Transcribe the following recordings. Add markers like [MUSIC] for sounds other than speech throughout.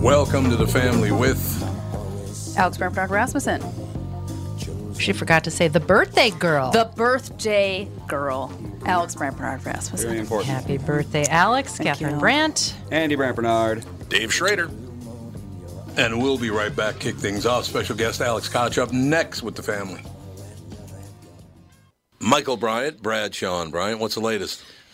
Welcome to the family with Alex Bernard Rasmussen. She forgot to say the birthday girl. The birthday girl, Alex Bernard Rasmussen. Very important. Happy birthday, Alex, Thank Catherine you. Brandt. Andy Brandt Bernard. Dave Schrader. And we'll be right back. Kick things off. Special guest Alex Kotch up next with the family. Michael Bryant, Brad Sean Bryant. What's the latest?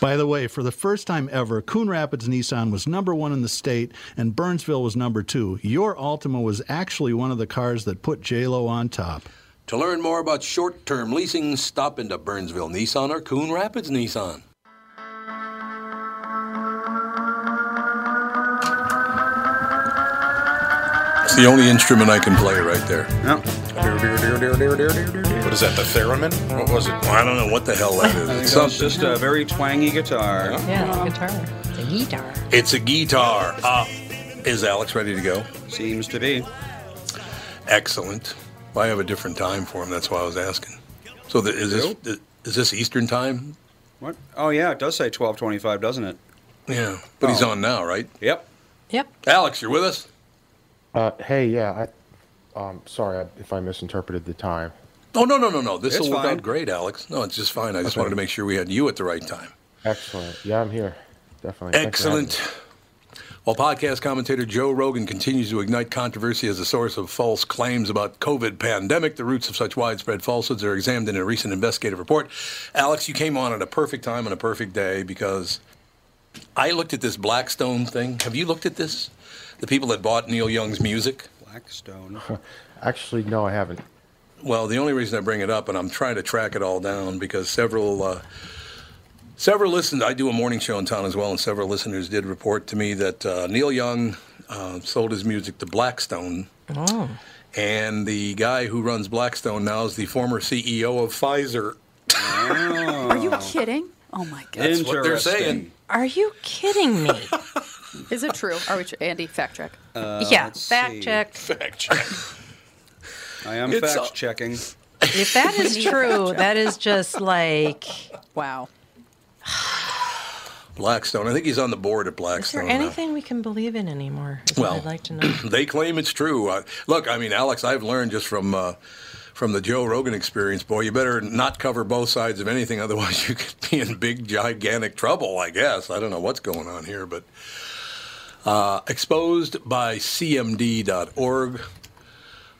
By the way, for the first time ever, Coon Rapids Nissan was number one in the state and Burnsville was number two. Your Altima was actually one of the cars that put JLo on top. To learn more about short-term leasing, stop into Burnsville Nissan or Coon Rapids Nissan. It's the only instrument I can play right there. No. What is that, the theremin? What was it? I don't know what the hell that is. [LAUGHS] I think It's, that was something. just a very twangy guitar. Yeah, guitar. It's a guitar. it's a guitar. Uh, is Alex ready to go? Seems to be. Excellent. I have a different time for him. That's why I was asking. So the, is this is this Eastern time? What? Oh, yeah, it does say 1225, doesn't it? Yeah, but he's Oh. on now, right? Yep. Yep. Alex, you're with us. Uh, hey, yeah, I, um, sorry if I misinterpreted the time. Oh no no no no! This It's will work fine. out great, Alex. No, it's just fine. I just Okay. wanted to make sure we had you at the right time. Excellent. Yeah, I'm here. Definitely. Thanks for having Excellent. While podcast commentator Joe Rogan continues to ignite controversy as a source of false claims about COVID pandemic, the roots of such widespread falsehoods are examined in a recent investigative report. Alex, you came on at a perfect time and a perfect day because I looked at this Blackstone thing. Have you looked at this? The people that bought Neil Young's music. Blackstone. [LAUGHS] Actually, no, I haven't. Well, the only reason I bring it up, and I'm trying to track it all down because several uh, several listeners. I do a morning show in town as well, and several listeners did report to me that uh, Neil Young uh, sold his music to Blackstone, Oh. And the guy who runs Blackstone now is the former CEO of Pfizer. Are you kidding? Oh my god. That's what they're saying. Are you kidding me? [LAUGHS] Is it true? Are we tr- Andy, fact check. Uh, yeah, fact see. check. Fact check. [LAUGHS] I am It's fact a- checking. If that is [LAUGHS] true, that is just like. Wow. [SIGHS] Blackstone. I think he's on the board at Blackstone. Is Blackstone. there now. anything we can believe in anymore? Is Well, what I'd like to know. [CLEARS THROAT] they claim it's true. Uh, look, I mean, Alex, I've learned just from uh, from the Joe Rogan experience, boy, you better not cover both sides of anything, [LAUGHS] otherwise you could be in big, gigantic trouble. I guess I don't know what's going on here, but uh, exposed by CMD.org.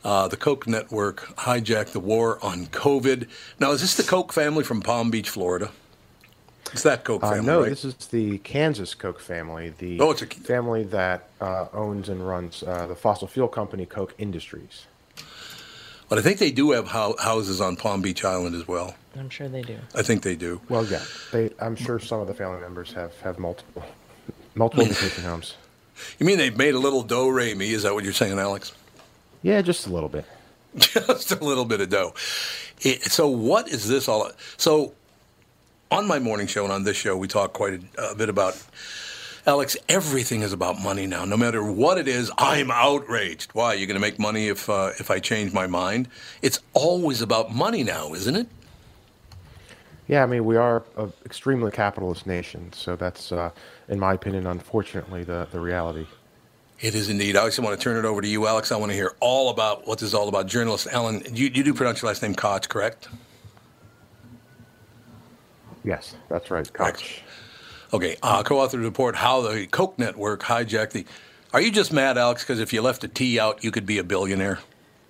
Uh, the Koch network hijacked the war on COVID. Now, is this the Koch family from Palm Beach, Florida? It's that Koch Uh, family, no, right? this is the Kansas Koch family, the Oh, it's a- family that uh, owns and runs uh, the fossil fuel company Koch Industries. But I think they do have hou- houses on Palm Beach Island as well. I'm sure they do. I think they do. Well, yeah, they, I'm sure some of the family members have, have multiple multiple vacation homes. You mean they've made a little dough, Ramy? Is that what you're saying, Alex? Yeah, just a little bit. [LAUGHS] Just a little bit of dough. It, so, what is this all? So, on my morning show and on this show, we talk quite a, a bit about Alex. Everything is about money now. No matter what it is, I'm outraged. Why? You're going to make money if uh, if I change my mind? It's always about money now, isn't it? Yeah, I mean, we are an extremely capitalist nation, so that's, uh, in my opinion, unfortunately, the, the reality. It is indeed. I also want to turn it over to you, Alex. I want to hear all about what this is all about. Journalist Alan, you, you do pronounce your last name Kotch, correct? Yes, that's right, Kotch. Okay, uh, co-authored the report how the Koch network hijacked the. Are you just mad, Alex? Because if you left a T out, you could be a billionaire.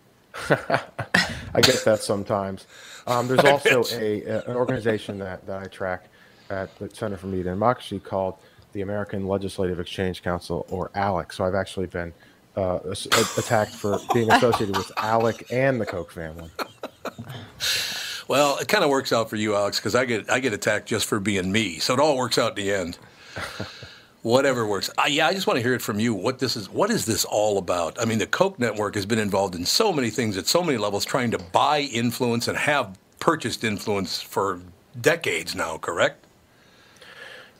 [LAUGHS] I get that sometimes. Um, there's [LAUGHS] also a, a- an organization that, that I track at the Center for Media and Democracy called the American Legislative Exchange Council, or ALEC. So I've actually been uh, attacked for being associated with ALEC and the Koch family. [LAUGHS] Well, it kind of works out for you, Alex, because I get I get attacked just for being me. So it all works out in the end. [LAUGHS] Whatever works. Uh, yeah, I just want to hear it from you. What this is? What is this all about? I mean, the Koch network has been involved in so many things at so many levels, trying to buy influence and have purchased influence for decades now. Correct?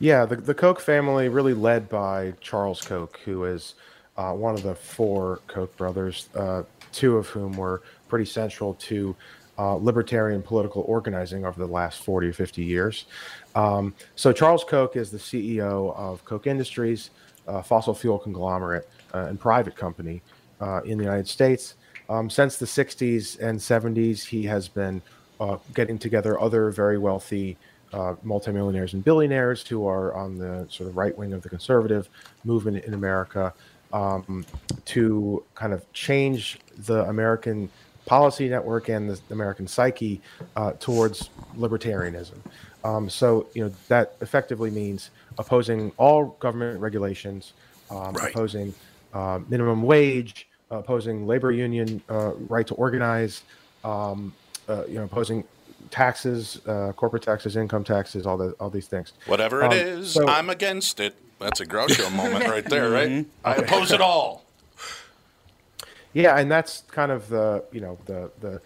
Yeah, the, the Koch family, really led by Charles Koch, who is uh, one of the four Koch brothers, uh, two of whom were pretty central to uh, libertarian political organizing over the last 40 or 50 years. Um, so, Charles Koch is the CEO of Koch Industries, a fossil fuel conglomerate uh, and private company uh, in the United States. Um, since the 60s and 70s, he has been uh, getting together other very wealthy uh, multimillionaires and billionaires who are on the sort of right wing of the conservative movement in America um, to kind of change the American policy network and the American psyche uh, towards libertarianism. Um, so, you know, that effectively means opposing all government regulations, um, opposing uh, minimum wage, opposing labor union uh, right to organize, um, uh, you know, opposing taxes, uh, corporate taxes, income taxes, all the all these things. Whatever Um, it is, so- I'm against it. That's a Groucho moment right there, right? [LAUGHS] I oppose it all. Yeah, and that's kind of the you know the the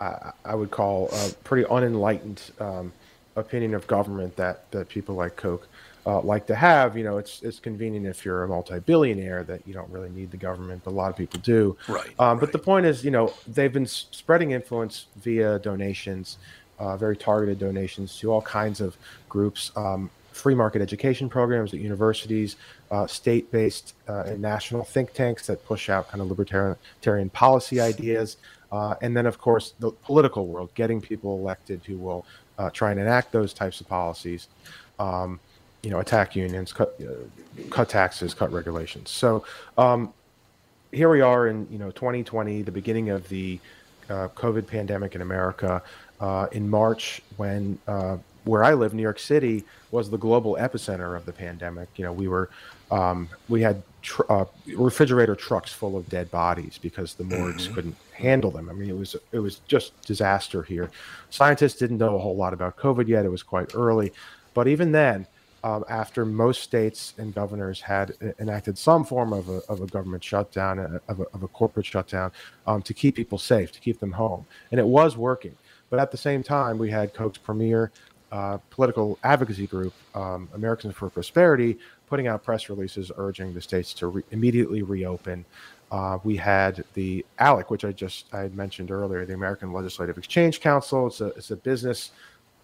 uh, I would call a pretty unenlightened um, opinion of government that that people like Koch uh, like to have. You know, it's it's convenient if you're a multi-billionaire that you don't really need the government, but a lot of people do. Right. Um, but the point is, you know, they've been s- spreading influence via donations, uh, very targeted donations to all kinds of groups. Um, free market education programs at universities, uh, state-based uh, and national think tanks that push out kind of libertarian policy ideas, uh, and then of course the political world, getting people elected who will uh, try and enact those types of policies. Um, you know, attack unions, cut uh, cut taxes, cut regulations. So um, here we are in you know 2020, the beginning of the uh, COVID pandemic in America. In March, when where I live, New York City, was the global epicenter of the pandemic. You know, we were um, we had tr- uh, refrigerator trucks full of dead bodies because the morgues couldn't handle them. I mean, it was it was just disaster here. Scientists didn't know a whole lot about COVID yet; it was quite early. But even then, um, after most states and governors had enacted some form of a, of a government shutdown, uh, of a, of a corporate shutdown, um, to keep people safe, to keep them home. And it was working. But at the same time, we had Koch's premier uh, political advocacy group, um, Americans for Prosperity, putting out press releases urging the states to re- immediately reopen. Uh, we had the ALEC, which I just I mentioned earlier, the American Legislative Exchange Council. It's a it's a business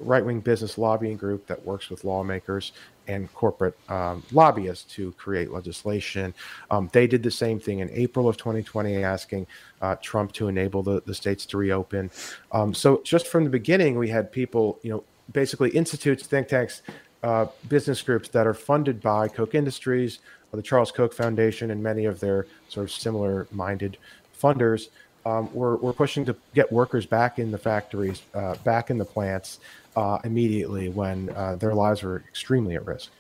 right wing business lobbying group that works with lawmakers and corporate um, lobbyists to create legislation. Um, they did the same thing in April of 2020, asking uh, Trump to enable the, the states to reopen. Um, so just from the beginning, we had people, you know, basically institutes, think tanks, uh, business groups that are funded by Koch Industries, the Charles Koch Foundation, and many of their sort of similar minded funders. Um, we're, we're pushing to get workers back in the factories, uh, back in the plants, uh, immediately when uh, their lives were extremely at risk.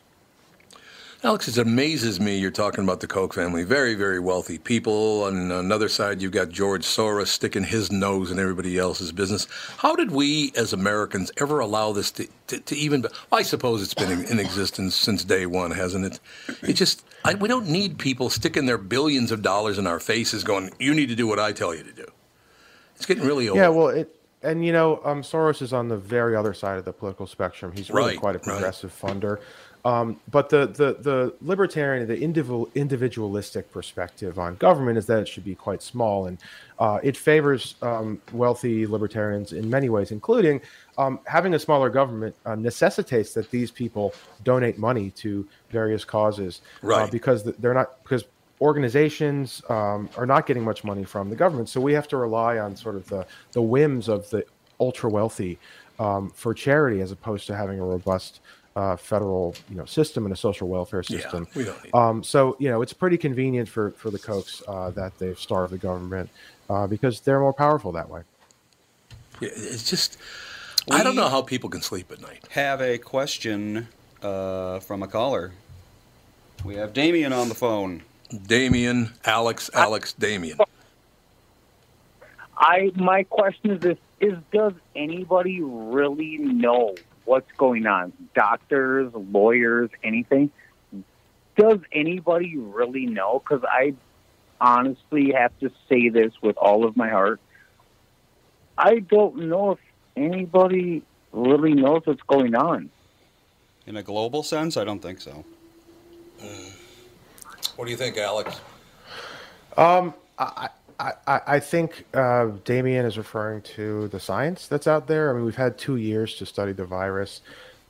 Alex, it amazes me you're talking about the Koch family. Very, very wealthy people. On another side, you've got George Soros sticking his nose in everybody else's business. How did we, as Americans, ever allow this to, to, to even? Well, I suppose it's been in, in, existence since day one, hasn't it? It just I, we don't need people sticking their billions of dollars in our faces, going, "You need to do what I tell you to do." It's getting really old. Yeah, well, it and you know, um, Soros is on the very other side of the political spectrum. He's really right, quite a progressive right. funder. Um, but the, the, the libertarian, the individual, individualistic perspective on government is that it should be quite small. And uh, it favors um, wealthy libertarians in many ways, including um, having a smaller government uh, necessitates that these people donate money to various causes. Uh, right. Uh, because they're not, because organizations um, are not getting much money from the government. So we have to rely on sort of the, the whims of the ultra wealthy um, for charity as opposed to having a robust uh, federal you know system and a social welfare system. Yeah, we don't need um, so you know it's pretty convenient for for the Kochs uh, that they've starved the government uh, because they're more powerful that way. Yeah, it's just we I don't know how people can sleep at night. Have a question uh, from a caller. We have Damien on the phone. Damien, Alex, Alex, Damien. I my question is this: Is does anybody really know what's going on? Doctors, lawyers, anything? Does anybody really know? Because I honestly have to say this with all of my heart. I don't know if anybody really knows what's going on. In a global sense, I don't think so. Mm. What do you think, Alex? Um, I, I, I think uh, Damien is referring to the science that's out there. I mean, we've had two years to study the virus.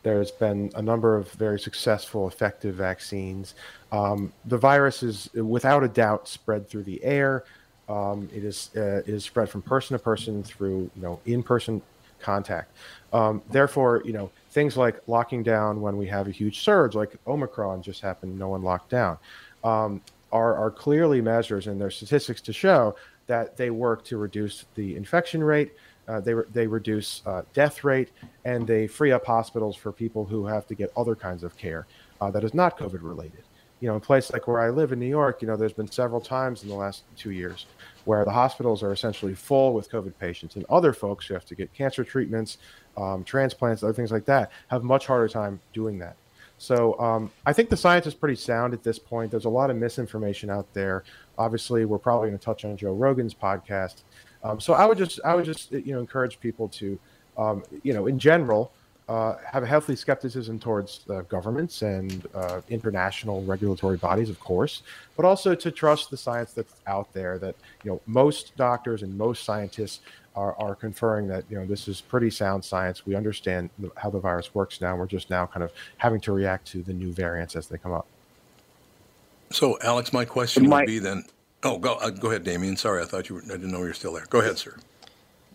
There's been a number of very successful, effective vaccines. Um, the virus is, without a doubt, spread through the air. Um, it is uh, spread from person to person through you know in-person contact. Um, therefore, you know things like locking down when we have a huge surge, like Omicron just happened, no one locked down um, are, are clearly measures in their statistics to show that they work to reduce the infection rate, uh, they, re- they reduce uh, death rate, and they free up hospitals for people who have to get other kinds of care uh, that is not COVID related. You know, in a place like where I live in New York, you know, there's been several times in the last two years where the hospitals are essentially full with COVID patients, and other folks who have to get cancer treatments, um, transplants, other things like that, have much harder time doing that. So um, I think the science is pretty sound at this point. There's a lot of misinformation out there. Obviously, we're probably going to touch on Joe Rogan's podcast. Um, so I would just I would just you know encourage people to um, you know in general uh, have a healthy skepticism towards uh, governments and uh, international regulatory bodies, of course, but also to trust the science that's out there. That you know most doctors and most scientists are, are conferring that you know this is pretty sound science. We understand how the virus works now. We're just now kind of having to react to the new variants as they come up. So, Alex, my question my, would be then. Oh, go uh, go ahead, Damien. Sorry, I thought you were. I didn't know you were still there. Go ahead, sir.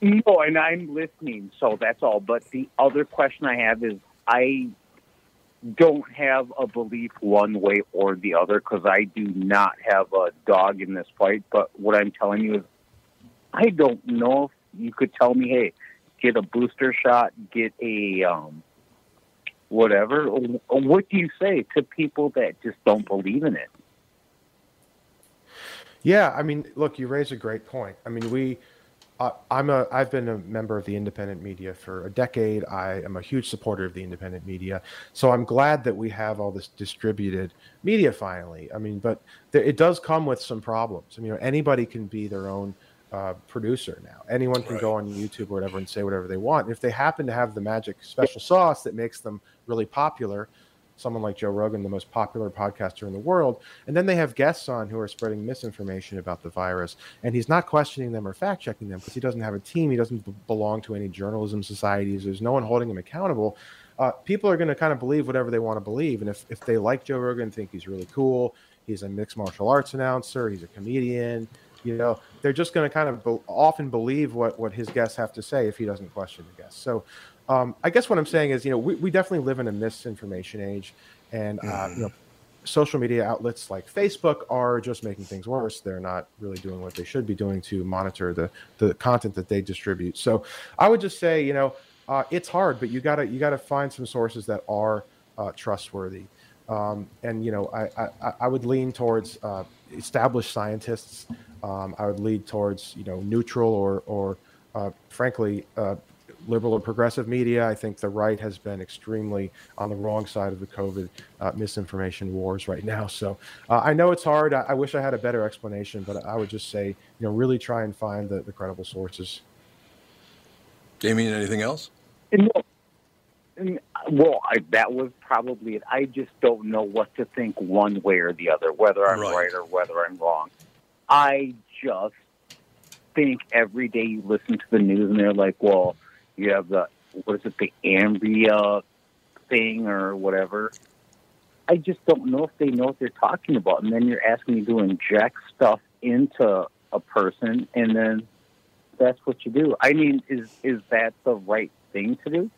No, and I'm listening, so that's all. But the other question I have is, I don't have a belief one way or the other because I do not have a dog in this fight. But what I'm telling you is, I don't know if you could tell me, hey, get a booster shot, get a um, whatever. What do you say to people that just don't believe in it? Yeah, I mean, look, you raise a great point. I mean, we uh, I'm a I've been a member of the independent media for a decade. I am a huge supporter of the independent media, so I'm glad that we have all this distributed media finally. I mean, but there, it does come with some problems. I mean, you know, anybody can be their own uh, producer now. Anyone can go on YouTube or whatever and say whatever they want. If they happen to have the magic special sauce that makes them really popular, someone like Joe Rogan, the most popular podcaster in the world, and then they have guests on who are spreading misinformation about the virus, and he's not questioning them or fact checking them because he doesn't have a team, he doesn't b- belong to any journalism societies, there's no one holding him accountable. Uh, people are going to kind of believe whatever they want to believe, and if, if they like Joe Rogan, think he's really cool, he's a mixed martial arts announcer, he's a comedian, you know, they're just going to kind of be- often believe what what his guests have to say if he doesn't question the guests. So um, I guess what I'm saying is, you know, we, we definitely live in a misinformation age, and uh, you know, social media outlets like Facebook are just making things worse. They're not really doing what they should be doing to monitor the the content that they distribute. So I would just say, you know, uh, it's hard, but you gotta you gotta find some sources that are uh, trustworthy. Um, and you know, I, I I would lean towards uh, established scientists. Um, I would lead towards you know neutral or or uh, frankly uh, liberal or progressive media. I think the right has been extremely on the wrong side of the COVID uh, misinformation wars right now. So uh, I know it's hard. I, I wish I had a better explanation, but I would just say, you know, really try and find the, the credible sources. Damien, anything else? And, and, well, I, that was probably it. I just don't know what to think one way or the other, whether I'm Right. right, or whether I'm wrong. I just think every day you listen to the news and they're like, well, you have the, what is it, the Ambria thing or whatever. I just don't know if they know what they're talking about. And then you're asking me to inject stuff into a person, and then that's what you do. I mean, is is that the right thing to do?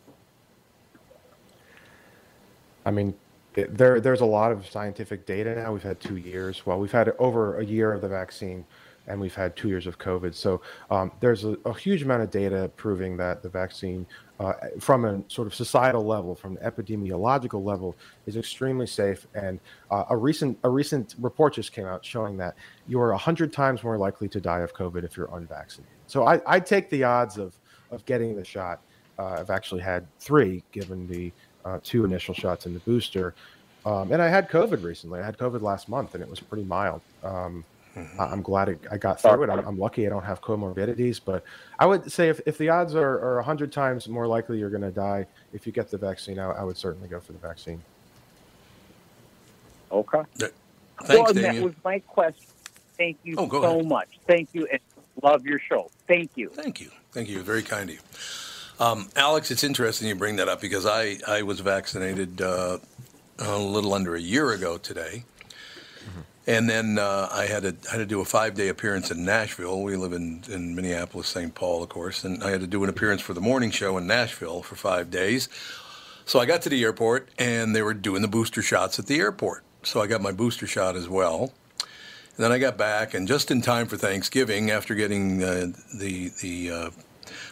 I mean, there there's a lot of scientific data now. We've had two years. Well, we've had over a year of the vaccine, and we've had two years of COVID. So um, there's a, a huge amount of data proving that the vaccine, uh, from a sort of societal level, from an epidemiological level, is extremely safe. And uh, a recent a recent report just came out showing that you are hundred times more likely to die of COVID if you're unvaccinated. So I, I take the odds of of getting the shot. Uh, I've actually had three, given the uh, two initial shots in the booster. Um, and I had COVID recently. I had COVID last month, and it was pretty mild. Um, I- I'm glad it, I got through it. I'm, I'm lucky I don't have comorbidities, but I would say if, if the odds are, are 100 times more likely you're going to die if you get the vaccine, I, I would certainly go for the vaccine. Okay. Thanks, well, and that was my question. Thank you Oh, so ahead. much. Thank you, and love your show. Thank you. Thank you. Thank you. Very kind of you. Um, Alex, it's interesting you bring that up because I, I was vaccinated uh, a little under a year ago today. And then uh, I had to had to do a five day appearance in Nashville. We live in, in Minneapolis, St. Paul, of course, and I had to do an appearance for the morning show in Nashville for five days. So I got to the airport, and they were doing the booster shots at the airport. So I got my booster shot as well. And then I got back, and just in time for Thanksgiving, after getting uh, the the uh,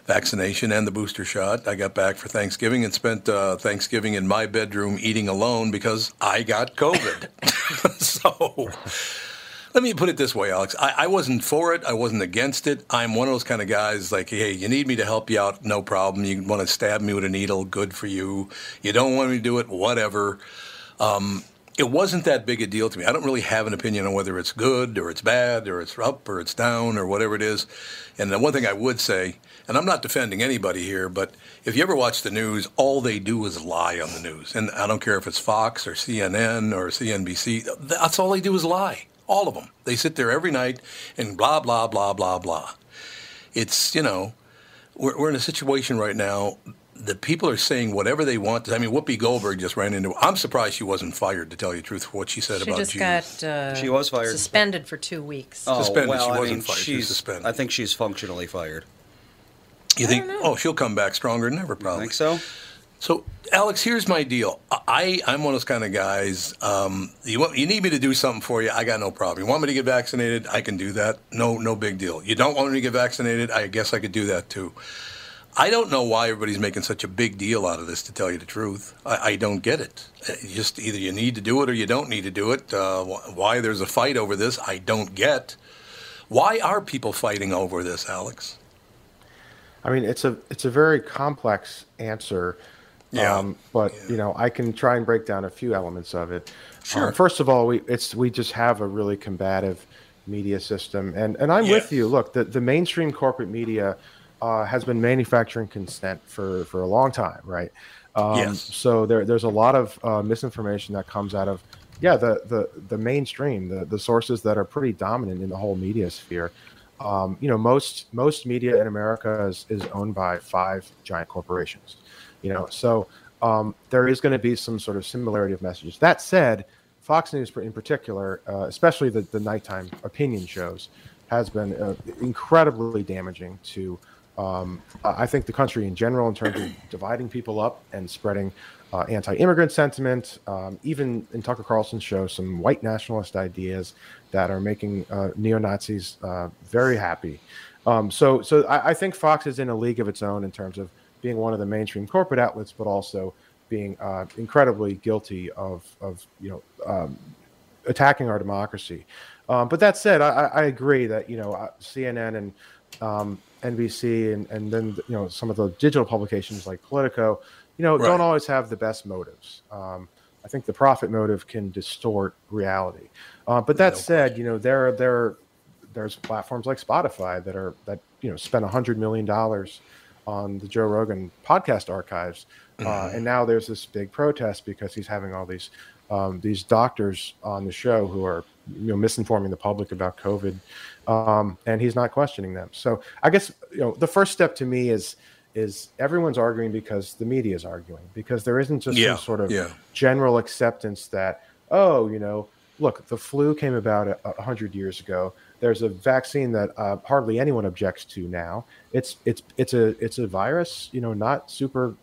vaccination and the booster shot, I got back for Thanksgiving and spent uh, Thanksgiving in my bedroom eating alone because I got COVID. [LAUGHS] so let me put it this way, Alex. I, I wasn't for it. I wasn't against it. I'm one of those kind of guys like, hey, you need me to help you out, no problem. You want to stab me with a needle, good for you. You don't want me to do it, whatever. Um, it wasn't that big a deal to me. I don't really have an opinion on whether it's good or it's bad or it's up or it's down or whatever it is. And the one thing I would say, and I'm not defending anybody here, but if you ever watch the news, all they do is lie on the news. And I don't care if it's Fox or CNN or CNBC, that's all they do is lie. All of them. They sit there every night and blah, blah, blah, blah, blah. It's, you know, we're, we're in a situation right now that people are saying whatever they want. I mean, Whoopi Goldberg just ran into. I'm surprised she wasn't fired, to tell you the truth, for what she said She about just Jews. got uh, She was fired. suspended for two weeks. Oh, Suspended. well, She wasn't mean, fired. She she's- suspended. I think she's functionally fired. You think? Oh, she'll come back stronger than ever, probably. think so? So, Alex, here's my deal. I I'm one of those kind of guys. Um, you want you need me to do something for you? I got no problem. You want me to get vaccinated? I can do that. No no big deal. You don't want me to get vaccinated? I guess I could do that too. I don't know why everybody's making such a big deal out of this. To tell you the truth, I, I don't get it. Uh, Just either you need to do it or you don't need to do it. Uh, why there's a fight over this, I don't get. Why are people fighting over this, Alex? I mean, it's a it's a very complex answer. Yeah. Um, but you know, I can try and break down a few elements of it. Sure. Um, first of all, we it's we just have a really combative media system, and and I'm Yeah. with you. Look, the the mainstream corporate media uh, has been manufacturing consent for for a long time, right? Um, Yes. So there there's a lot of uh, misinformation that comes out of yeah the the the mainstream, the the sources that are pretty dominant in the whole media sphere. Um, you know, most most media in America is, is owned by five giant corporations. You know, so um, there is going to be some sort of similarity of messages. That said, Fox News in particular, uh, especially the the nighttime opinion shows, has been uh, incredibly damaging to. Um, I think the country in general, in terms of [CLEARS THROAT] dividing people up and spreading uh, anti-immigrant sentiment, um, even in Tucker Carlson's show, some white nationalist ideas that are making uh, neo Nazis uh, very happy. Um, so, so I, I think Fox is in a league of its own in terms of being one of the mainstream corporate outlets, but also being uh, incredibly guilty of, of you know, um, attacking our democracy. Um, but that said, I, I agree that you know uh, CNN and um, NBC and, and then you know some of the digital publications like Politico, you know, Right. don't always have the best motives. Um, I think the profit motive can distort reality. Uh, but that said, you know, there are there are, there's platforms like Spotify that are that you know spend a hundred million dollars on the Joe Rogan podcast archives, uh, Mhm. and now there's this big protest because he's having all these um, these doctors on the show who are you know misinforming the public about COVID, um, and he's not questioning them. So I guess you know the first step to me is is everyone's arguing because the media is arguing because there isn't just Yeah, some sort of yeah. general acceptance that oh you know look the flu came about a, a hundred years ago. There's a vaccine that uh, hardly anyone objects to now. It's it's it's a it's a virus, you know, not super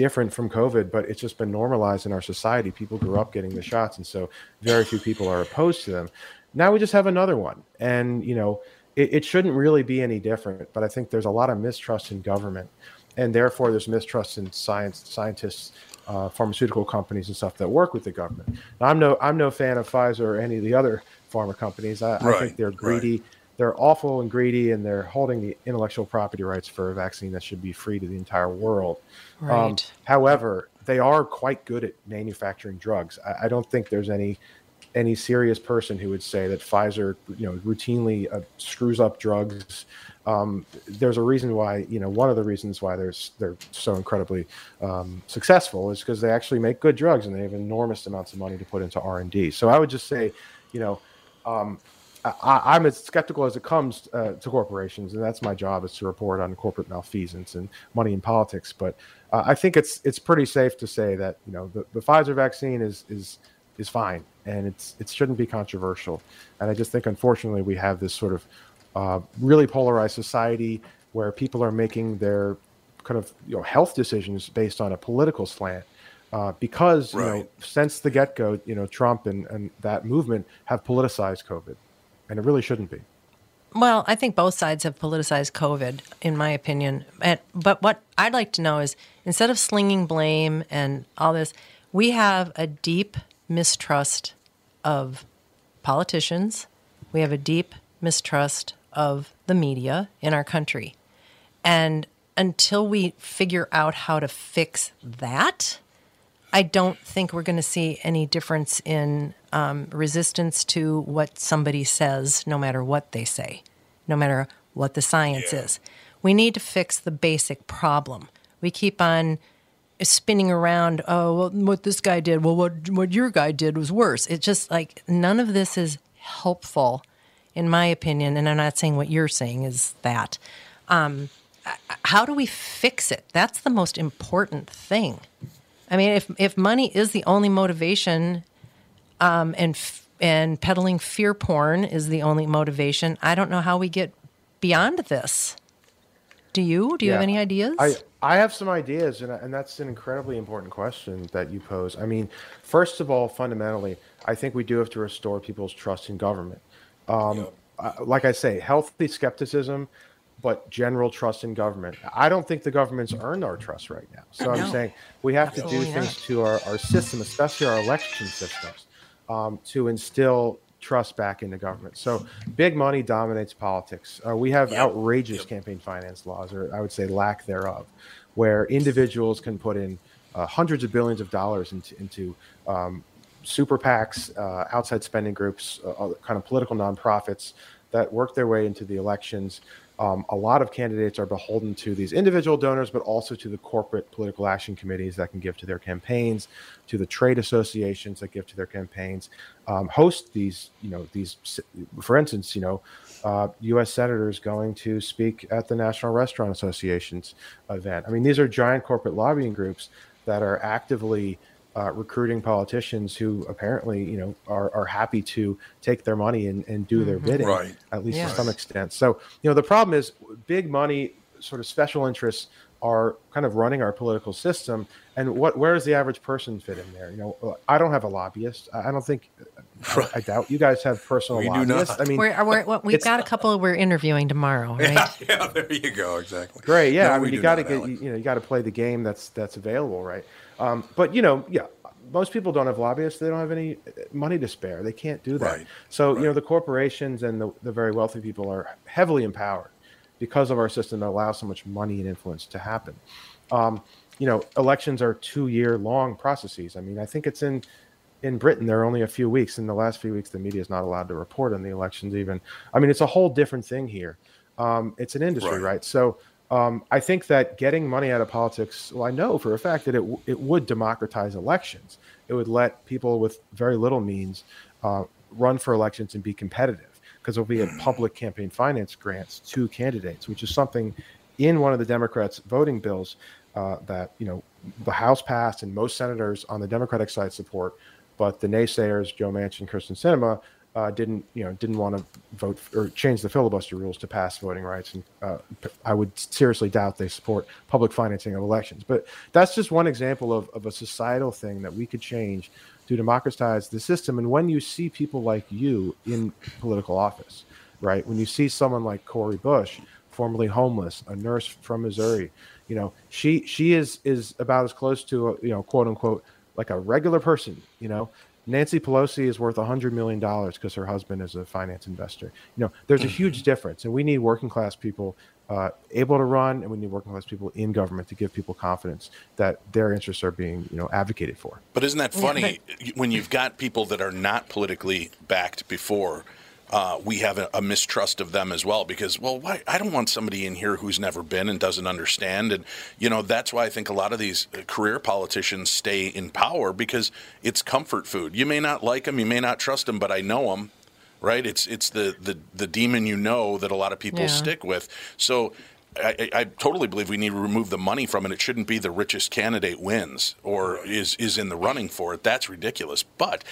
different from COVID, but it's just been normalized in our society. People grew up getting the shots, and so very few people are opposed to them. Now we just have another one, and you know, it, it shouldn't really be any different. But I think there's a lot of mistrust in government, and therefore there's mistrust in science, scientists, uh, pharmaceutical companies, and stuff that work with the government. Now, I'm no I'm no fan of Pfizer or any of the other pharma companies. I, I think they're right. They're awful and greedy, and they're holding the intellectual property rights for a vaccine that should be free to the entire world. Um, however, they are quite good at manufacturing drugs. I, I don't think there's any any serious person who would say that Pfizer, you know, routinely uh, screws up drugs. Um, there's a reason why, you know, one of the reasons why there's they're so incredibly um, successful is because they actually make good drugs and they have enormous amounts of money to put into R and D. So I would just say, you know, um, I, I'm as skeptical as it comes uh, to corporations, and that's my job is to report on corporate malfeasance and money in politics. But uh, I think it's it's pretty safe to say that you know the, the Pfizer vaccine is is is fine, and it's it shouldn't be controversial. And I just think unfortunately we have this sort of uh, really polarized society where people are making their kind of you know health decisions based on a political slant. Uh, because you know, since the get-go, you know, Trump and, and that movement have politicized COVID, and it really shouldn't be. Well, I think both sides have politicized COVID, in my opinion. But what I'd like to know is instead of slinging blame and all this, we have a deep mistrust of politicians. We have a deep mistrust of the media in our country. And until we figure out how to fix that, I don't think we're going to see any difference in um, resistance to what somebody says, no matter what they say, no matter what the science is. We need to fix the basic problem. We keep on spinning around. Oh, well, what this guy did. Well, what what your guy did was worse. It's just like none of this is helpful, in my opinion. And I'm not saying what you're saying is that. Um, how do we fix it? That's the most important thing. I mean, if if money is the only motivation, um, and f- and peddling fear porn is the only motivation, I don't know how we get beyond this. Do you? Do you have any ideas? I, I have some ideas, and, and that's an incredibly important question that you pose. I mean, first of all, fundamentally, I think we do have to restore people's trust in government. Um, uh, like I say, healthy skepticism, but general trust in government. I don't think the government's earned our trust right now. So I'm saying we have to do Absolutely things not. to our, our system, especially our election systems, um, to instill trust back into government. So big money dominates politics. Uh, we have outrageous campaign finance laws, or I would say lack thereof, where individuals can put in uh, hundreds of billions of dollars into, into um, super PACs, uh, outside spending groups, uh, kind of political nonprofits that work their way into the elections. Um, a lot of candidates are beholden to these individual donors, but also to the corporate political action committees that can give to their campaigns, to the trade associations that give to their campaigns, um, host these, you know, these, for instance, you know, uh, U.S. senators going to speak at the National Restaurant Association's event. I mean, these are giant corporate lobbying groups that are actively uh, recruiting politicians who apparently, you know, are, are happy to take their money and, and do their Mhm. bidding, Right. at least Yes. to some extent. So, you know, the problem is big money, sort of special interests are kind of running our political system. And what, where does the average person fit in there? You know, I don't have a lobbyist. I I don't think, I, I doubt you guys have personal We do lobbyists. not. I mean, we're, we're, well, we've got a couple we're interviewing tomorrow, [LAUGHS] right? Yeah, yeah, there you go. Exactly. Great, yeah. No, I mean, you got to get you, you know you got to play the game that's that's available, right? Um, but you know, yeah, most people don't have lobbyists. They don't have any uh, money to spare. They can't do that. Right, So you know, the corporations and the, the very wealthy people are heavily empowered because of our system that allows so much money and influence to happen. Um, you know, elections are two year long processes. I mean, I think it's in in Britain, there are only a few weeks. In the last few weeks, the media is not allowed to report on the elections. Even, I mean, it's a whole different thing here. Um, it's an industry, Right. right? So, um, I think that getting money out of politics. Well, I know for a fact that it w- it would democratize elections. It would let people with very little means uh, run for elections and be competitive because there'll be a public campaign finance grants to candidates, which is something in one of the Democrats' voting bills uh, that you know the House passed and most senators on the Democratic side support, but the naysayers, Joe Manchin, Kyrsten Sinema, uh, didn't you know didn't want to vote or change the filibuster rules to pass voting rights, and uh, I would seriously doubt they support public financing of elections. But that's just one example of, of a societal thing that we could change to democratize the system. And when you see people like you in political office, right? When you see someone like Cori Bush, formerly homeless, a nurse from Missouri, you know, she she is is about as close to a, you know, quote unquote, like a regular person. You know, Nancy Pelosi is worth a hundred million dollars because her husband is a finance investor. You know, there's a huge difference, and we need working class people uh, able to run, and we need working class people in government to give people confidence that their interests are being you know advocated for. But isn't that funny when you've got people that are not politically backed before? Uh, we have a, a mistrust of them as well because, well, why? I don't want somebody in here who's never been and doesn't understand. And, you know, that's why I think a lot of these uh, career politicians stay in power because it's comfort food. You may not like them, you may not trust them, but I know them, right? It's, it's the, the, the demon you know that a lot of people Yeah. stick with. So I, I totally believe we need to remove the money from it. It shouldn't be the richest candidate wins or is is in the running for it. That's ridiculous. But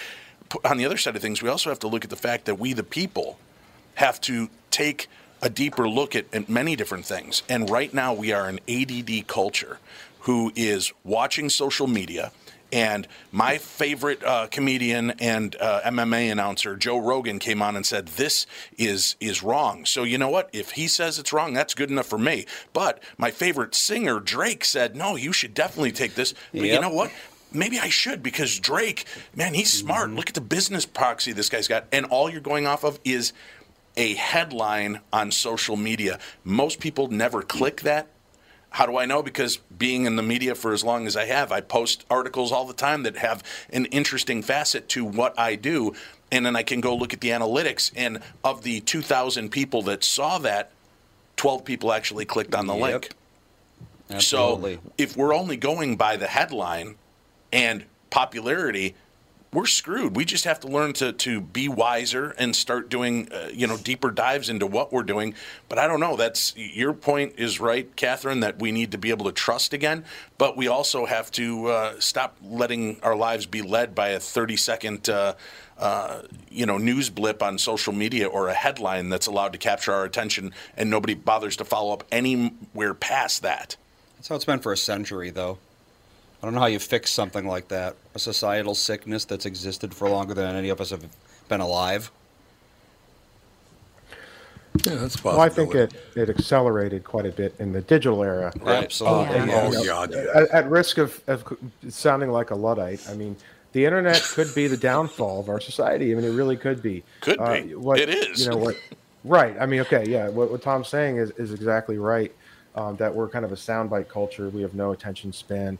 on the other side of things, we also have to look at the fact that we, the people, have to take a deeper look at, at many different things. And right now, we are an ADD culture who is watching social media. And my favorite uh, comedian and uh, MMA announcer, Joe Rogan, came on and said this is is wrong. So you know what? If he says it's wrong, that's good enough for me. But my favorite singer, Drake, said no. You should definitely take this. But you know what? Maybe I should because Drake, man, he's smart. Mm-hmm. Look at the business proxy this guy's got, and all you're going off of is a headline on social media. Most people never click that. How do I know? Because being in the media for as long as I have, I post articles all the time that have an interesting facet to what I do. And then I can go look at the analytics. And of the 2,000 people that saw that, 12 people actually clicked on the link. Absolutely. So if we're only going by the headline and popularity, we're screwed. We just have to learn to, to be wiser and start doing, uh, you know, deeper dives into what we're doing. But I don't know. That's your point is right, Catherine, that we need to be able to trust again. But we also have to uh, stop letting our lives be led by a 30 second, uh, uh, you know, news blip on social media or a headline that's allowed to capture our attention and nobody bothers to follow up anywhere past that. That's how it's been for a century, though. I don't know how you fix something like that. A societal sickness that's existed for longer than any of us have been alive. Yeah, that's possible. Well, I think it, it accelerated quite a bit in the digital era. Right. Absolutely, Uh, and, yeah. know, Oh, God, yeah. At, at risk of, of sounding like a Luddite, I mean, the internet could be the downfall of our society. I mean, it really could be. Could Uh, be. what- it is. You know what? Right. I mean, okay, yeah. What, what Tom's saying is, is exactly right. Um, that we're kind of a soundbite culture. We have no attention span.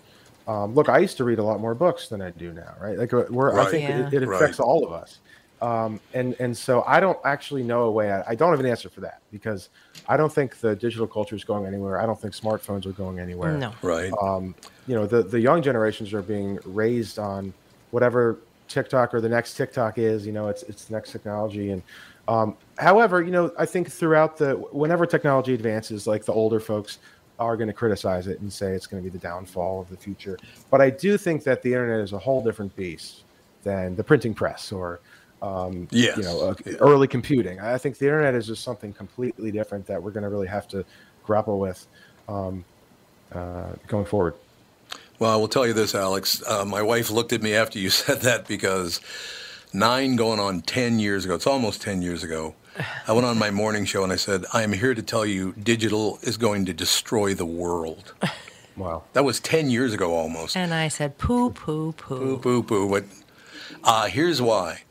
Um, look, I used to read a lot more books than I do now. Right. Like uh, we're, I Right. think it, it affects Right. all of us. Um, and and so I don't actually know a way. I, I don't have an answer for that because I don't think the digital culture is going anywhere. I don't think smartphones are going anywhere No. Right. um, you know the the young generations are being raised on whatever TikTok or the next TikTok is. You know, it's it's the next technology. And um, however, you know, I think throughout the whenever technology advances, like the older folks are going to criticize it and say it's going to be the downfall of the future. But I do think that the internet is a whole different beast than the printing press or um, Yes. you know, uh, early computing. I think the internet is just something completely different that we're going to really have to grapple with um, uh, going forward. Well, I will tell you this, Alex. Uh, my wife looked at me after you [LAUGHS] said that because nine going on 10 years ago, it's almost 10 years ago, I went on my morning show and I said, I am here to tell you digital is going to destroy the world. [LAUGHS] Wow. That was 10 years ago almost. And I said, poo, poo, Poo, poo. poo, poo. But uh, here's why.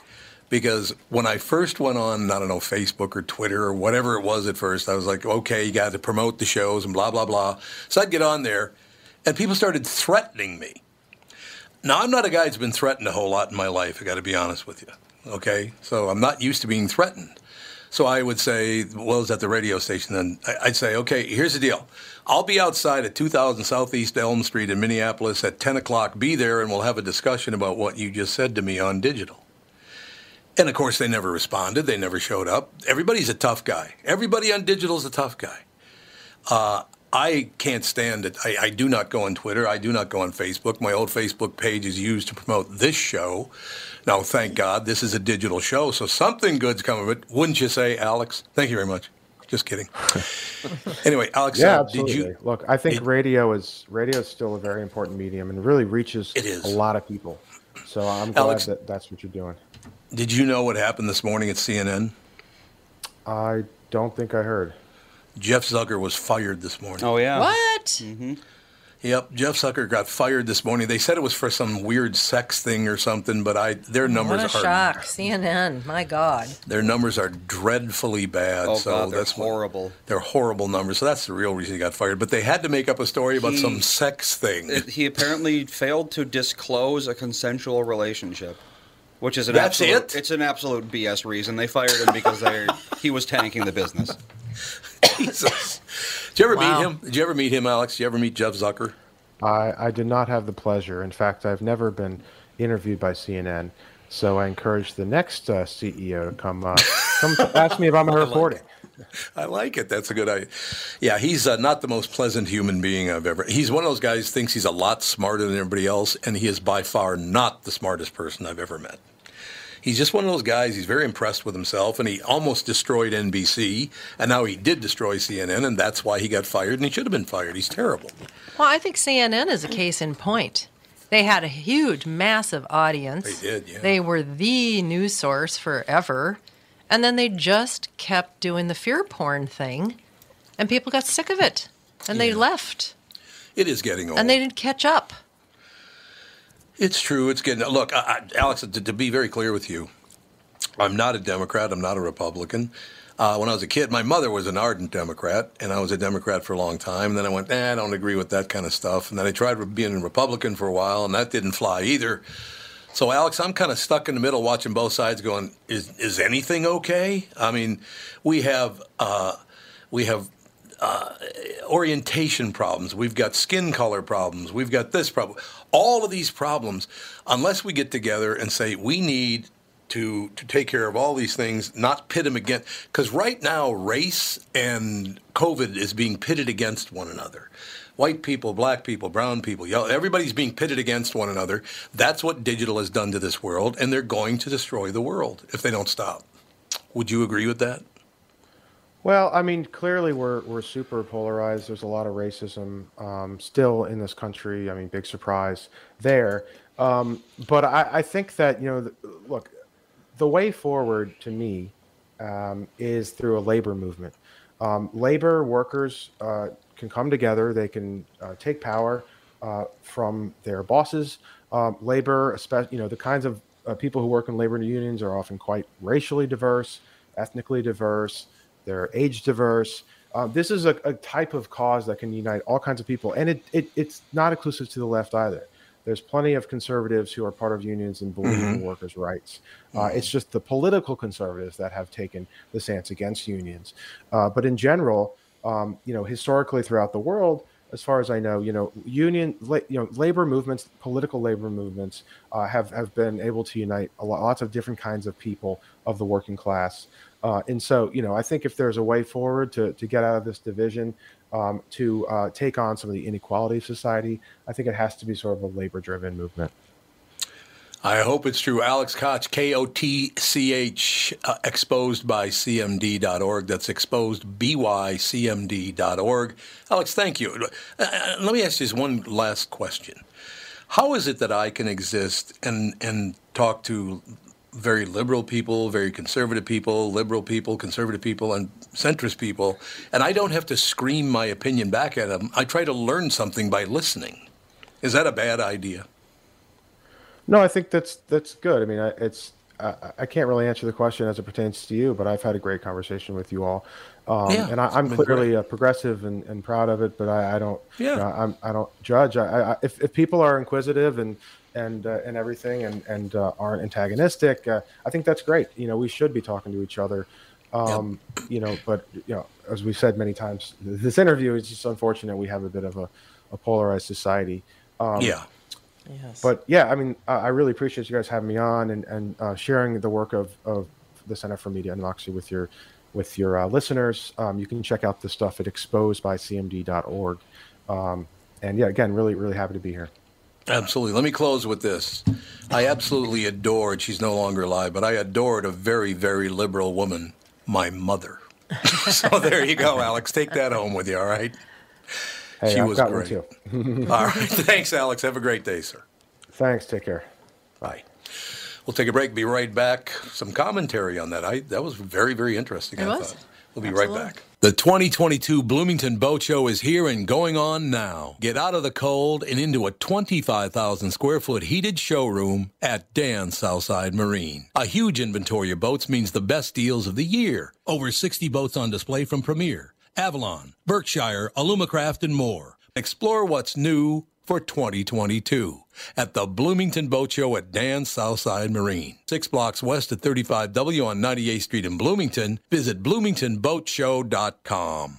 Because when I first went on, I don't know, Facebook or Twitter or whatever it was at first, I was like, okay, you got to promote the shows and blah, blah, blah. So I'd get on there and people started threatening me. Now, I'm not a guy that's been threatened a whole lot in my life, I got to be honest with you. Okay? So I'm not used to being threatened. So I would say, well, it's at the radio station. Then I'd say, okay, here's the deal. I'll be outside at 2000 Southeast Elm Street in Minneapolis at 10 o'clock. Be there, and we'll have a discussion about what you just said to me on digital. And of course, they never responded. They never showed up. Everybody's a tough guy. Everybody on digital is a tough guy. Uh, I can't stand it. I, I do not go on Twitter. I do not go on Facebook. My old Facebook page is used to promote this show. Now, thank God, this is a digital show, so something good's come of it, wouldn't you say, Alex? Thank you very much. Just kidding. [LAUGHS] anyway, Alex, Yeah, uh, absolutely. did you? Look, I think it- radio is radio is still a very important medium and really reaches It is. a lot of people. So I'm glad Alex- that that's what you're doing. Did you know what happened this morning at CNN? I don't think I heard. Jeff Zucker was fired this morning. Oh yeah. What? Yep, Jeff Zucker got fired this morning. They said it was for some weird sex thing or something, but I their numbers What a are shock. CNN. My God. their numbers are dreadfully bad. Oh so god, they're that's what- horrible. They're horrible numbers. So that's the real reason he got fired. But they had to make up a story about He- some sex thing. It- he apparently failed to disclose a consensual relationship, which is an That's absolute. it? It's an absolute BS reason. They fired him because they he was tanking the business. [COUGHS] Jesus. Did you ever Wow. meet him? Did you ever meet him, Alex? Did you ever meet Jeff Zucker? I, I did not have the pleasure. In fact, I've never been interviewed by CNN. So I encourage the next uh, CEO to come uh, come to ask me about my [LAUGHS] reporting. I like it. That's a good idea. Yeah, he's uh, not the most pleasant human being I've ever. He's one of those guys thinks he's a lot smarter than everybody else, and he is by far not the smartest person I've ever met. He's just one of those guys. He's very impressed with himself, and he almost destroyed NBC, and now he did destroy CNN, and that's why he got fired. And he should have been fired. He's terrible. Well, I think CNN is a case in point. They had a huge, massive audience. They did, yeah. They were the news source forever. And then they just kept doing the fear porn thing, and people got sick of it. And they left. It is getting old. And they didn't catch up. It's true. It's getting. Look, I, I, Alex, to, to be very clear with you, I'm not a Democrat. I'm not a Republican. Uh, when I was a kid, my mother was an ardent Democrat, and I was a Democrat for a long time. And then I went, eh, I don't agree with that kind of stuff. And then I tried being a Republican for a while, and that didn't fly either. So, Alex, I'm kind of stuck in the middle, watching both sides, going, is is anything okay? I mean, we have uh, we have uh, orientation problems. We've got skin color problems. We've got this problem. All of these problems, unless we get together and say we need to to take care of all these things, not pit them against. Because right now, race and COVID is being pitted against one another. White people, black people, brown people, yellow, everybody's being pitted against one another. That's what digital has done to this world, and they're going to destroy the world if they don't stop. Would you agree with that? Well, I mean, clearly we're we're super polarized. There's a lot of racism um, still in this country. I mean, big surprise there. Um, but I, I think that you know, the, look, the way forward to me um, is through a labor movement. Um, labor workers uh, can come together. They can uh, take power uh, from their bosses. Um, labor, especially you know the kinds of uh, people who work in labor unions are often quite racially diverse, ethnically diverse, they're age diverse. Uh, this is a, a, type of cause that can unite all kinds of people, and it, it, it's not exclusive to the left either. There's plenty of conservatives who are part of unions and believe mm-hmm. in workers' rights. Uh, mm-hmm. It's just the political conservatives that have taken the stance against unions. Uh, but in general, um, you know, historically throughout the world, as far as I know, you know, union, you know, labor movements, political labor movements, uh, have have been able to unite a lot, lots of different kinds of people of the working class. Uh, and so, you know, I think if there's a way forward to to get out of this division, um, to uh, take on some of the inequality of society, I think it has to be sort of a labor-driven movement. I hope it's true. Alex Kotch, K O T C H, uh, exposed by CMD.org. That's exposed BYCMD.org. Alex, thank you. Uh, uh, let me ask you just one last question. How is it that I can exist and, and talk to very liberal people, very conservative people, liberal people, conservative people, and centrist people, and I don't have to scream my opinion back at them? I try to learn something by listening. Is that a bad idea? No, I think that's that's good. I mean, I, it's I, I, can't really answer the question as it pertains to you, but I've had a great conversation with you all, um, yeah, and I, am clearly a progressive and, and, proud of it. But I, I don't, yeah, you know, I'm, I don't judge. I, if if people are inquisitive and and uh, and everything and and uh, aren't antagonistic, uh, I think that's great. You know, we should be talking to each other. Um, yep. You know, but you know, as we've said many times, this interview is just unfortunate. We have a bit of a, a polarized society. Um, yeah. Yes. But yeah, I mean, I really appreciate you guys having me on and, and uh, sharing the work of, of the Center for Media and Democracy with your with your uh, listeners. Um, you can check out the stuff at exposedbycmd.org. Um, and yeah, again, really, really happy to be here. Absolutely. Let me close with this. I absolutely adored, she's no longer alive, but I adored a very, very liberal woman, my mother. [LAUGHS] so there you go, Alex. Take that home with you, all right? Hey, she I've was great. [LAUGHS] All right. Thanks, Alex. Have a great day, sir. Thanks. Take care. Bye. We'll take a break. Be right back. Some commentary on that. I that was very very interesting. It I was. Thought. We'll be Absolutely. right back. The 2022 Bloomington Boat Show is here and going on now. Get out of the cold and into a 25,000 square foot heated showroom at Dan's Southside Marine. A huge inventory of boats means the best deals of the year. Over 60 boats on display from Premier. Avalon, Berkshire, Alumacraft, and more. Explore what's new for 2022 at the Bloomington Boat Show at Dan's Southside Marine. Six blocks west of 35W on 98th Street in Bloomington. Visit bloomingtonboatshow.com.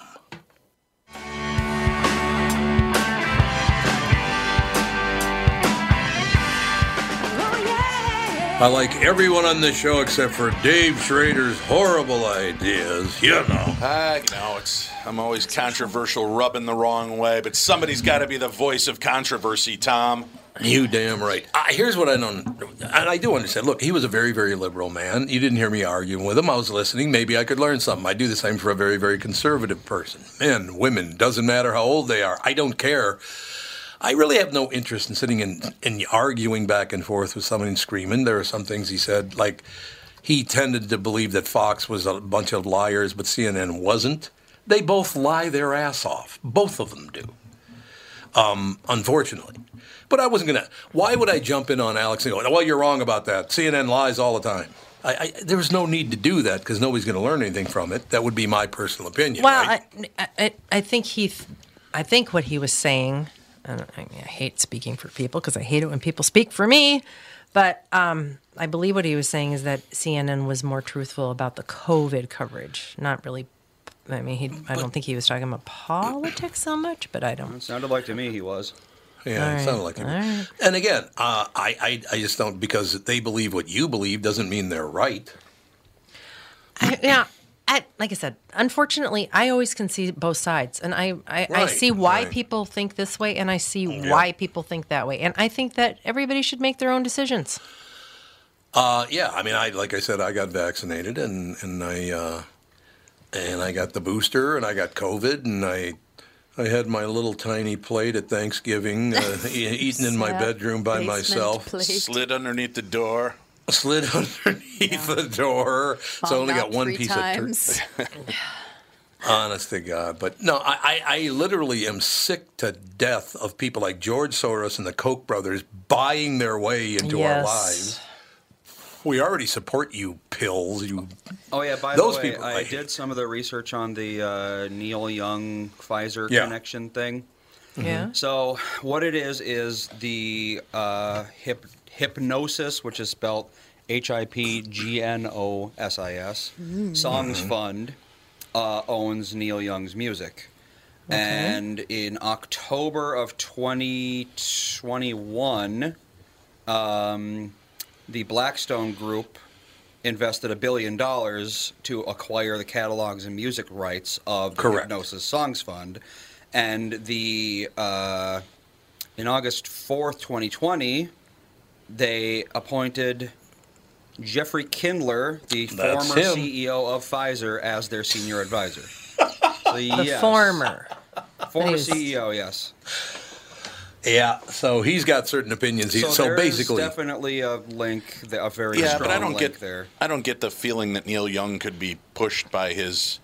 I like everyone on this show except for Dave Schrader's horrible ideas. You know. Uh, you know, it's I'm always controversial, rubbing the wrong way, but somebody's got to be the voice of controversy, Tom. You damn right. Uh, here's what I don't, and I do understand. Look, he was a very, very liberal man. You didn't hear me arguing with him. I was listening. Maybe I could learn something. I do the same for a very, very conservative person. Men, women, doesn't matter how old they are. I don't care. I really have no interest in sitting and, and arguing back and forth with someone screaming. There are some things he said, like he tended to believe that Fox was a bunch of liars, but CNN wasn't. They both lie their ass off. Both of them do. Um, unfortunately. But I wasn't going to. Why would I jump in on Alex and go, well, you're wrong about that? CNN lies all the time. I, I, there was no need to do that because nobody's going to learn anything from it. That would be my personal opinion. Well, right? I, I, I think he, th- I think what he was saying, and I, mean, I hate speaking for people because I hate it when people speak for me, but um, I believe what he was saying is that CNN was more truthful about the COVID coverage, not really. I mean, he, I don't think he was talking about politics so much, but I don't. It sounded like to me he was. Yeah, All it right, sounded like it. all right. And again, uh, I, I, I just don't because they believe what you believe doesn't mean they're right. I, yeah, I, like I said, unfortunately, I always can see both sides, and I I, I see why right. people think this way, and I see Yeah. why people think that way, and I think that everybody should make their own decisions. Uh, yeah, I mean, I like I said, I got vaccinated and and I uh, and I got the booster and I got COVID and I I had my little tiny plate at Thanksgiving, uh, [LAUGHS] eaten in my bedroom by basement myself. plate. Slid underneath the door. Slid [LAUGHS] underneath the door. So I only got one piece times. of [LAUGHS] turkey. [SIGHS] Honest to God, but no, I, I, I literally am sick to death of people like George Soros and the Koch brothers buying their way into our lives. We already support you, pills. You Oh yeah, by Those the way, people I I did some of the research on the uh, Neil Young Pfizer Yeah. connection thing. Yeah. So what it is is the uh, hip, Hipgnosis, which is spelled H I P G N O S I S, Mm. Songs Mhm. Fund uh, owns Neil Young's music. Okay. And in October of 2021, um, the Blackstone Group invested a billion dollars to acquire the catalogs and music rights of the Correct. Hipgnosis Songs Fund. And the uh, in August 4th, 2020, they appointed Jeffrey Kindler, the That's former him. CEO of Pfizer, as their senior advisor. [LAUGHS] So, The yes. former. Former CEO, yes. Yeah, so he's got certain opinions. He- So, So, basically, definitely a link, a very yeah, strong but I don't link get there. I don't get the feeling that Neil Young could be pushed by his,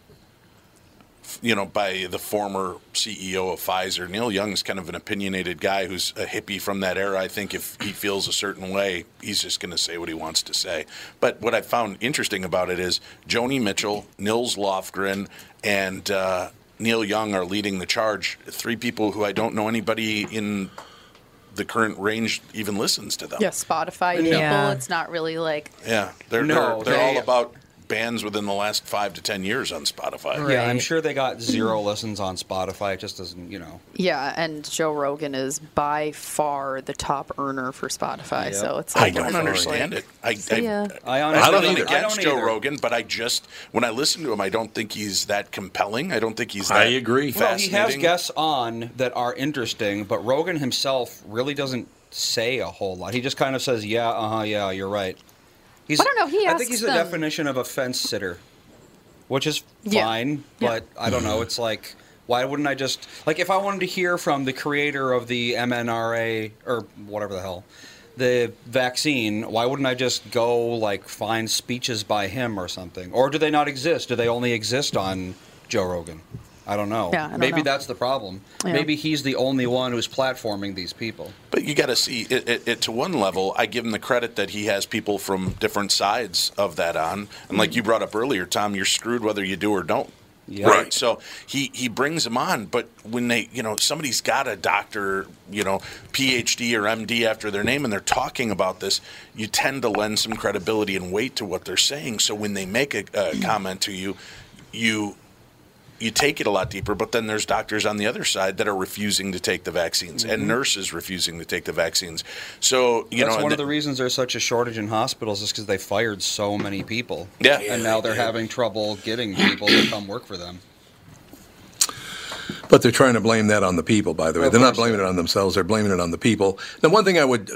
you know, by the former CEO of Pfizer. Neil Young's kind of an opinionated guy who's a hippie from that era. I think if he feels a certain way, he's just going to say what he wants to say. But what I found interesting about it is Joni Mitchell, Nils Lofgren, and uh, Neil Young are leading the charge. Three people who I don't know anybody in the current range even listens to them. Yeah, Spotify people. Yeah. It's not really like Yeah, they're No, they're, they're they- all about bands within the last five to ten years on Spotify. Yeah, I'm sure they got zero [CLEARS THROAT] listens on Spotify. It just doesn't, you know. yeah, and Joe Rogan is by far the top earner for Spotify. Yep. So it's like I like don't understand like- it. I, See. I I honestly don't don't think either. I against don't Joe either. Rogan, but I just when I listen to him, I don't think he's that compelling. I don't think he's. That I agree. Well, he has guests on that are interesting, but Rogan himself really doesn't say a whole lot. He just kind of says, "Yeah, uh huh, yeah, you're right." He's, I don't know, he I think he's the them- definition of a fence sitter, which is fine, Yeah. but I don't know. It's like, why wouldn't I just like if I wanted to hear from the creator of the MNRA or whatever the hell, the vaccine? Why wouldn't I just go like find speeches by him or something? Or do they not exist? Do they only exist on Joe Rogan? I don't know. Yeah, I don't Maybe know. that's the problem. Yeah. Maybe he's the only one who's platforming these people. But you got to see it, it, it to one level. I give him the credit that he has people from different sides of that on, and like you brought up earlier, Tom, you're screwed whether you do or don't. Yeah. Right. So he he brings them on, but when they, you know, somebody's got a doctor, you know, PhD or MD after their name, and they're talking about this, you tend to lend some credibility and weight to what they're saying. So when they make a, a comment to you, you you take it a lot deeper, but then there's doctors on the other side that are refusing to take the vaccines Mhm. and nurses refusing to take the vaccines. So, you That's know, one of the reasons there's such a shortage in hospitals is because they fired so many people. Yeah. and now they're having trouble getting people to come work for them. But they're trying to blame that on the people, by the way. Of they're not course blaming it on themselves. They're blaming it on the people. The one thing I would,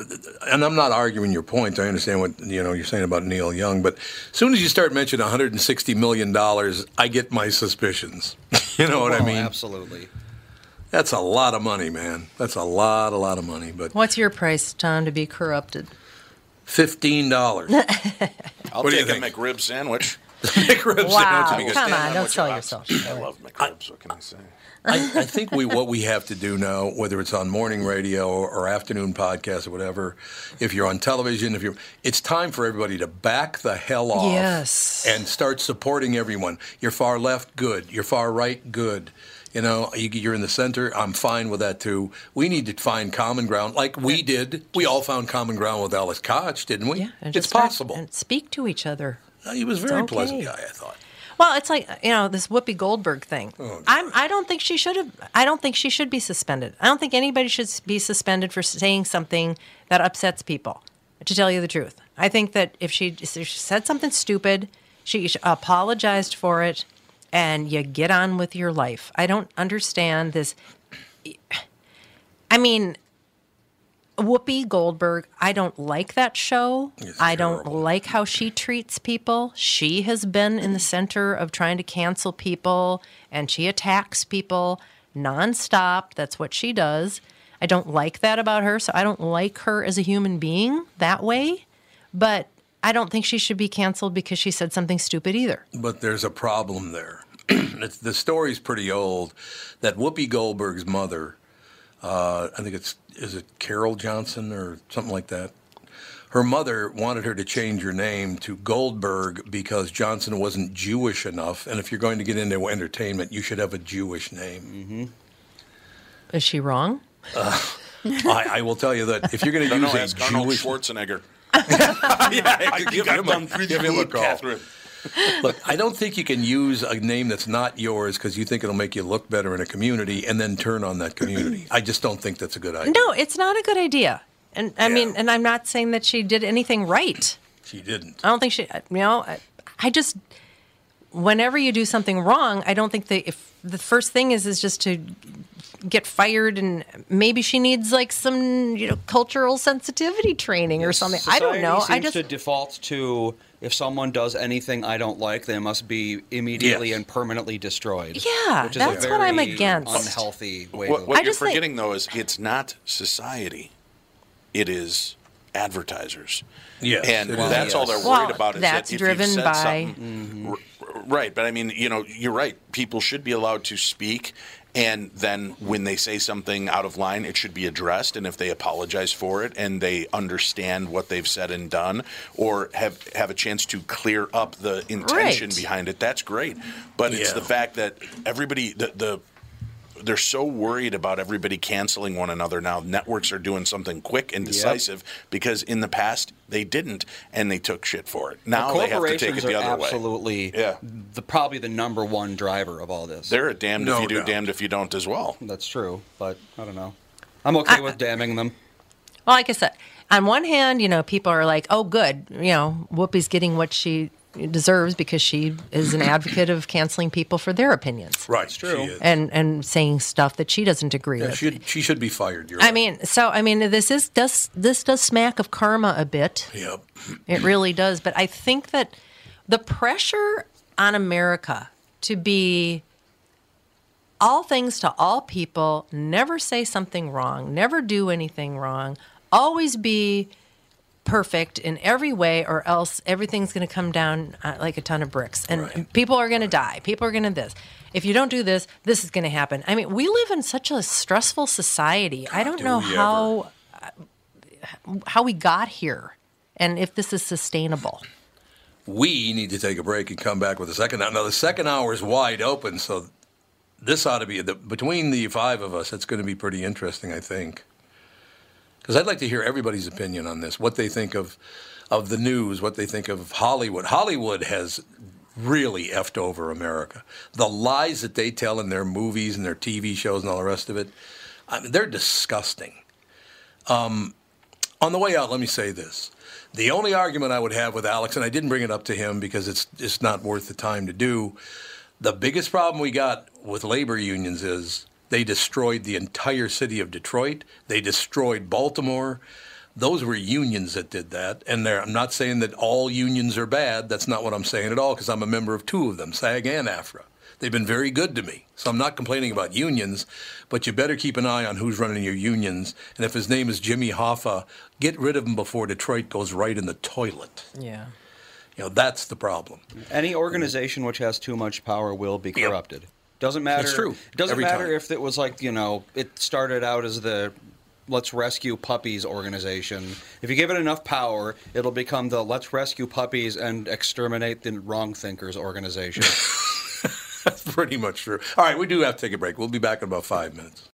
and I'm not arguing your point. I understand what you know you're saying about Neil Young, but as soon as you start mentioning 160 million dollars, I get my suspicions. [LAUGHS] you know what I oh, mean? Absolutely. That's a lot of money, man. That's a lot, a lot of money. But What's your price, Tom, to be corrupted? fifteen dollars. [LAUGHS] I'll What do you take a think? McRib sandwich. [LAUGHS] McRib Wow, sandwich. come on, don't sell yourself. I love McRibs. What can I say? I, I think we what we have to do now, whether it's on morning radio or, or afternoon podcast or whatever, if you're on television, if you're, it's time for everybody to back the hell off. Yes. And start supporting everyone. You're far left, good. You're far right, good. You know, you, you're in the center. I'm fine with that too. We need to find common ground, like we did. We all found common ground with Alice Kotch, didn't we? Yeah, and it's start- possible. And speak to each other. he was a very okay. pleasant guy, I thought. Well, it's like you know this Whoopi Goldberg thing. Oh, I'm. I don't think she should have. I don't think she should be suspended. I don't think anybody should be suspended for saying something that upsets people. To tell you the truth, I think that if she, if she said something stupid, she apologized for it, and you get on with your life. I don't understand this. I mean, Whoopi Goldberg, I don't like that show. I don't like how she treats people. She has been in the center of trying to cancel people and she attacks people nonstop. That's what she does. I don't like that about her. So I don't like her as a human being that way. But I don't think she should be canceled because she said something stupid either. But there's a problem there. [CLEARS THROAT] it's, the story's pretty old that Whoopi Goldberg's mother, uh, I think it's, is it Carol Johnson or something like that? Her mother wanted her to change her name to Goldberg because Johnson wasn't Jewish enough. And if you're going to get into entertainment, you should have a Jewish name. Mm-hmm. Is she wrong? Uh, I, I will tell you that if you're going to use no, a ask Arnold Jewish Schwarzenegger. [LAUGHS] yeah, [LAUGHS] I give got him, a, give him a good, call. Catherine. [LAUGHS] Look, I don't think you can use a name that's not yours because you think it'll make you look better in a community and then turn on that community. [CLEARS THROAT] I just don't think that's a good idea. No, it's not a good idea. And I mean, and I'm not saying that she did anything right. She didn't. I don't think she, you know, I, I just, whenever you do something wrong, I don't think that if the first thing is, is just to get fired and maybe she needs like some, you know, cultural sensitivity training or something. I don't Society know. I just, to default to if someone does anything I don't like, they must be immediately Yes. and permanently destroyed. Yeah, which is a that's what I'm against. Unhealthy way. What, what I you're just think- forgetting, though, is it's not society; it is advertisers. Yes, and it is. that's all they're worried Well, about. Is that's that if driven you've said by- something- R- r- right? But I mean, you know, you're right. People should be allowed to speak. And then when they say something out of line, it should be addressed. And if they apologize for it and they understand what they've said and done, or have have a chance to clear up the intention Right. behind it, that's great. But it's the fact that everybody the, the they're so worried about everybody canceling one another now. Networks are doing something quick and decisive because in the past they didn't, and they took shit for it. Now they have to take it corporations the are other way. absolutely Yeah. the probably the number one driver of all this. They're a damned No if you do, doubt. damned if you don't as well. That's true, but I don't know. I'm okay with damning them. well, like I said, on one hand, you know, people are like, oh, good, you know, Whoopi's getting what she deserves because she is an advocate of canceling people for their opinions. Right, it's true. And, and saying stuff that she doesn't agree Yeah, with. she, she should be fired. You're I right. mean, so I mean, this is does this does smack of karma a bit. Yep. It really does. But I think that the pressure on America to be all things to all people, never say something wrong, never do anything wrong, always be perfect in every way, or else everything's going to come down uh, like a ton of bricks, and people are going to die. People are going to this. If you don't do this, this is going to happen. I mean, we live in such a stressful society. I don't do know how uh, how we got here, and if this is sustainable. we need to take a break and come back with the second hour. Now, the second hour is wide open, so this ought to be the, between the five of us. It's going to be pretty interesting, I think, because I'd like to hear everybody's opinion on this. What they think of of the news, what they think of Hollywood. Hollywood has really effed over America. The lies that they tell in their movies and their TV shows and all the rest of it, I mean, they're disgusting. Um, on the way out, let me say this. The only argument I would have with Alex, and I didn't bring it up to him because it's it's not worth the time to do. The biggest problem we got with labor unions is They destroyed the entire city of Detroit. They destroyed Baltimore. Those were unions that did that. And I'm not saying that all unions are bad. That's not what I'm saying at all, because I'm a member of two of them, SAG and AFTRA. They've been very good to me. So I'm not complaining about unions, but you better keep an eye on who's running your unions. And if his name is Jimmy Hoffa, get rid of him before Detroit goes right in the toilet. Yeah. You know, that's the problem. Any organization which has too much power will be corrupted. Doesn't matter. It's true. It doesn't Every matter time. if it was like you know it started out as the Let's Rescue Puppies organization. If you give it enough power, it'll become the Let's Rescue Puppies and Exterminate the Wrong Thinkers organization. [LAUGHS] That's pretty much true. All right, we do have to take a break. We'll be back in about five minutes.